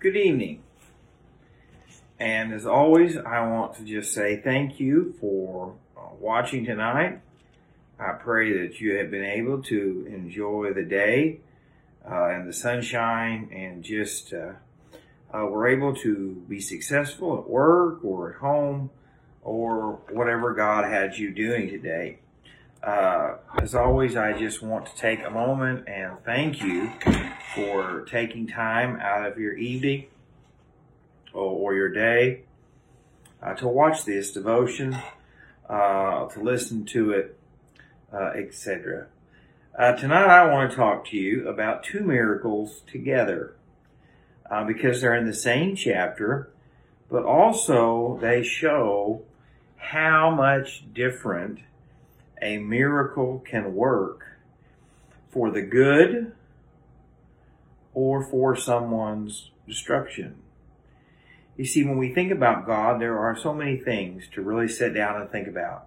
Good evening. And as always, I want to just say thank you for uh, watching tonight. I pray that you have been able to enjoy the day uh, and the sunshine and just uh, uh, were able to be successful at work or at home or whatever God had you doing today. Uh, as always, I just want to take a moment and thank you for taking time out of your evening or, or your day uh, to watch this devotion, uh, to listen to it, uh, etc. Uh, tonight, I want to talk to you about two miracles together uh, because they're in the same chapter, but also they show how much different a miracle can work for the good or for someone's destruction. You see, when we think about God, there are so many things to really sit down and think about.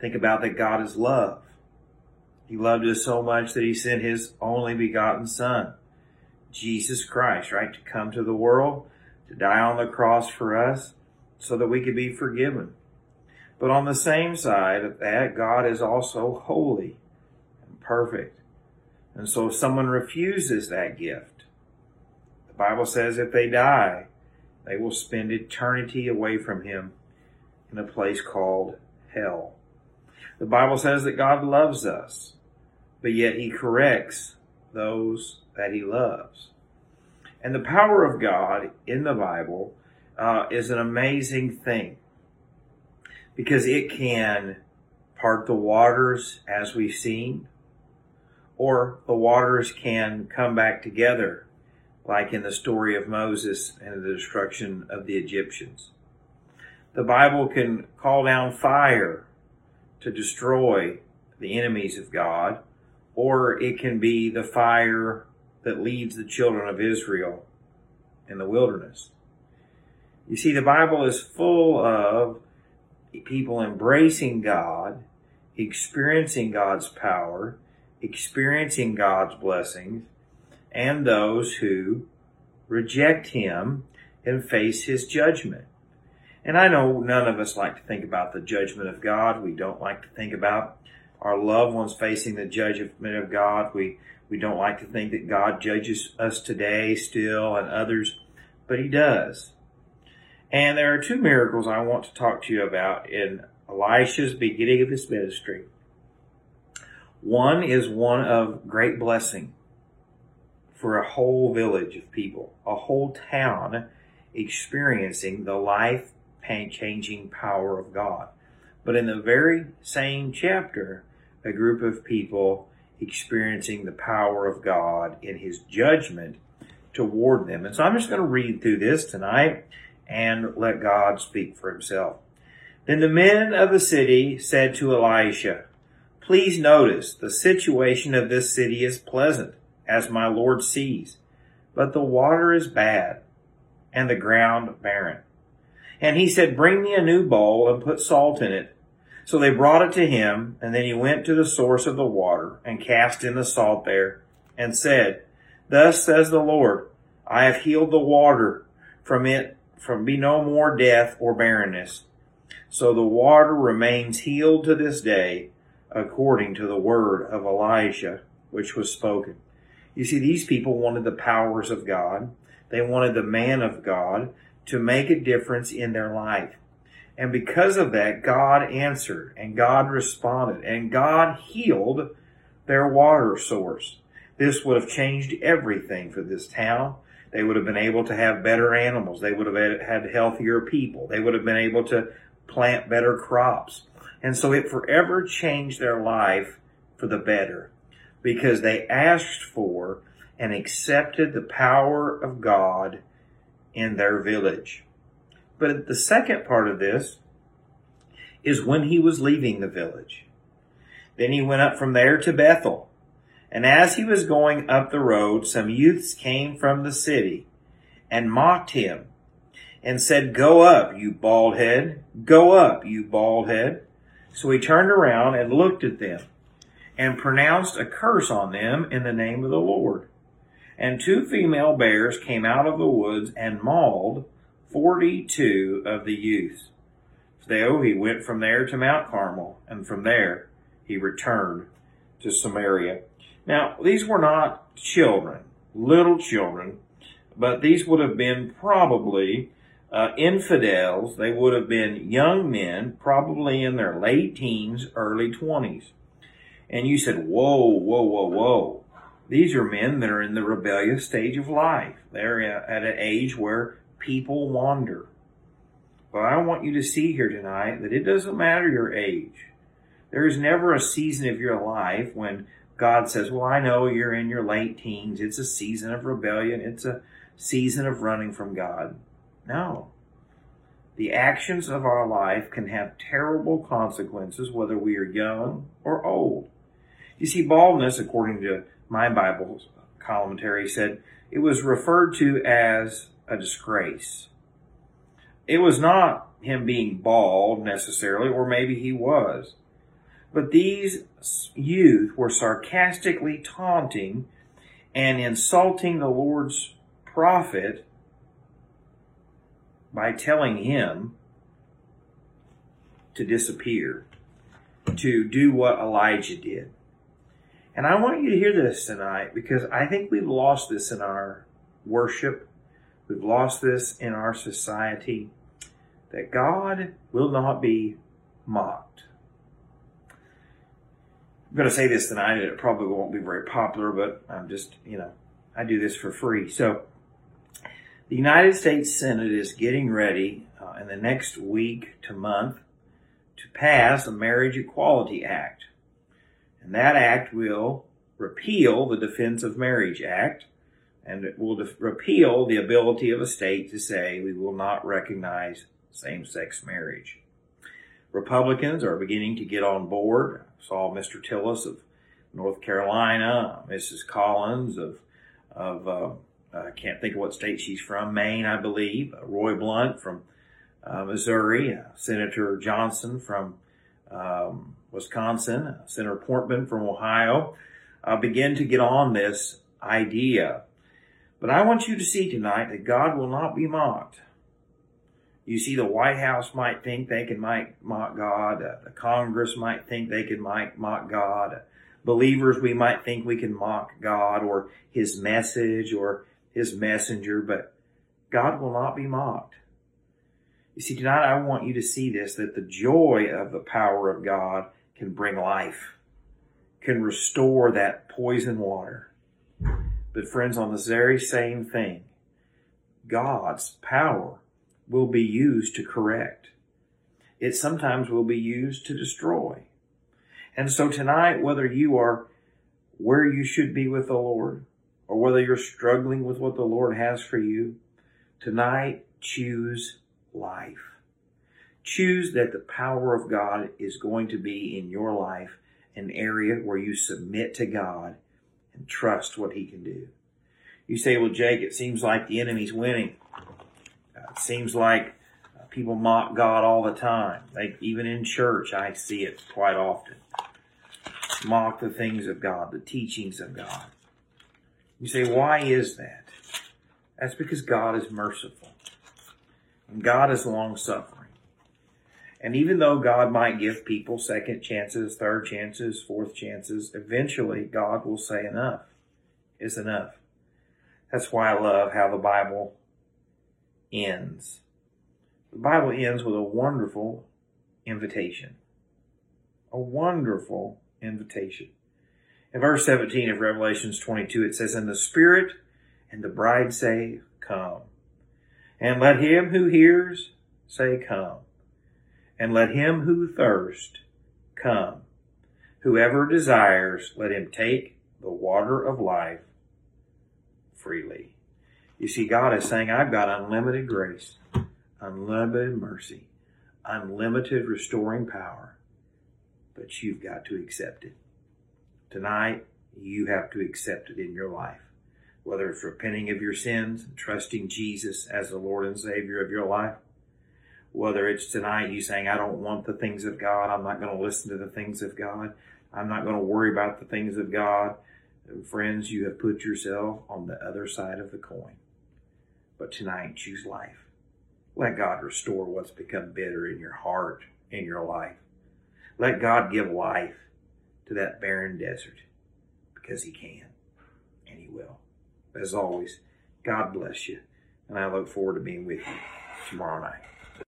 Think about that God is love. He loved us so much that he sent his only begotten son, Jesus Christ, right, to come to the world, to die on the cross for us so that we could be forgiven. But on the same side of that, God is also holy and perfect. And so if someone refuses that gift, the Bible says if they die, they will spend eternity away from Him in a place called hell. The Bible says that God loves us, but yet He corrects those that He loves. And the power of God in the Bible uh, is an amazing thing because it can part the waters as we've seen, or the waters can come back together, like in the story of Moses and the destruction of the Egyptians. The Bible can call down fire to destroy the enemies of God, or it can be the fire that leads the children of Israel in the wilderness. You see, the Bible is full of people embracing God, experiencing God's power, experiencing God's blessings, and those who reject Him and face His judgment. And I know none of us like to think about the judgment of God. We don't like to think about our loved ones facing the judgment of God. We, we don't like to think that God judges us today still and others, but He does. And there are two miracles I want to talk to you about in Elisha's beginning of his ministry. One is one of great blessing for a whole village of people, a whole town experiencing the life changing power of God. But in the very same chapter, a group of people experiencing the power of God in his judgment toward them. And so I'm just going to read through this tonight and let God speak for himself. Then the men of the city said to Elisha, Please notice the situation of this city is pleasant, as my Lord sees, but the water is bad and the ground barren. And he said, Bring me a new bowl and put salt in it. So they brought it to him, and then he went to the source of the water and cast in the salt there and said, Thus says the Lord, I have healed the water from it from be no more death or barrenness. So the water remains healed to this day, according to the word of Elijah, which was spoken. You see, these people wanted the powers of God. They wanted the man of God to make a difference in their life. And because of that, God answered and God responded and God healed their water source. This would have changed everything for this town. They would have been able to have better animals. They would have had healthier people. They would have been able to plant better crops. And so it forever changed their life for the better because they asked for and accepted the power of God in their village. But the second part of this is when he was leaving the village. Then he went up from there to Bethel and as he was going up the road, some youths came from the city and mocked him and said, Go up, you bald head. Go up, you bald head. So he turned around and looked at them and pronounced a curse on them in the name of the Lord. And two female bears came out of the woods and mauled forty two of the youths. So he went from there to Mount Carmel, and from there he returned to Samaria. Now, these were not children, little children, but these would have been probably uh, infidels. They would have been young men, probably in their late teens, early 20s. And you said, whoa, whoa, whoa, whoa. These are men that are in the rebellious stage of life. They're at an age where people wander. But I want you to see here tonight that it doesn't matter your age. There is never a season of your life when God says, Well, I know you're in your late teens. It's a season of rebellion. It's a season of running from God. No. The actions of our life can have terrible consequences whether we are young or old. You see, baldness, according to my Bible commentary, said it was referred to as a disgrace. It was not him being bald necessarily, or maybe he was. But these youth were sarcastically taunting and insulting the Lord's prophet by telling him to disappear, to do what Elijah did. And I want you to hear this tonight because I think we've lost this in our worship. We've lost this in our society that God will not be mocked. I'm going to say this tonight, and it probably won't be very popular, but I'm just, you know, I do this for free. So, the United States Senate is getting ready uh, in the next week to month to pass a Marriage Equality Act. And that act will repeal the Defense of Marriage Act, and it will de- repeal the ability of a state to say we will not recognize same sex marriage. Republicans are beginning to get on board. I saw Mr. Tillis of North Carolina, Mrs. Collins of of uh, I can't think of what state she's from, Maine, I believe. Roy Blunt from uh, Missouri, uh, Senator Johnson from um, Wisconsin, Senator Portman from Ohio, uh, begin to get on this idea. But I want you to see tonight that God will not be mocked. You see, the White House might think they can mock God. Uh, the Congress might think they can mock God. Believers, we might think we can mock God or His message or His messenger, but God will not be mocked. You see, tonight I want you to see this, that the joy of the power of God can bring life, can restore that poison water. But friends, on the very same thing, God's power will be used to correct. It sometimes will be used to destroy. And so tonight, whether you are where you should be with the Lord, or whether you're struggling with what the Lord has for you, tonight choose life. Choose that the power of God is going to be in your life, an area where you submit to God and trust what He can do. You say, well, Jake, it seems like the enemy's winning. It seems like people mock God all the time. Even in church, I see it quite often. Mock the things of God, the teachings of God. You say, why is that? That's because God is merciful. And God is long suffering. And even though God might give people second chances, third chances, fourth chances, eventually God will say enough is enough. That's why I love how the Bible ends. The Bible ends with a wonderful invitation. A wonderful invitation. In verse 17 of Revelations 22, it says, And the Spirit and the bride say, Come. And let him who hears say, Come. And let him who thirst come. Whoever desires, let him take the water of life freely. You see, God is saying, I've got unlimited grace, unlimited mercy, unlimited restoring power, but you've got to accept it. Tonight, you have to accept it in your life. Whether it's repenting of your sins, trusting Jesus as the Lord and Savior of your life, whether it's tonight you saying, I don't want the things of God, I'm not going to listen to the things of God, I'm not going to worry about the things of God, And friends, you have put yourself on the other side of the coin. But tonight, choose life. Let God restore what's become bitter in your heart, in your life. Let God give life to that barren desert because He can and He will. As always, God bless you. And I look forward to being with you tomorrow night.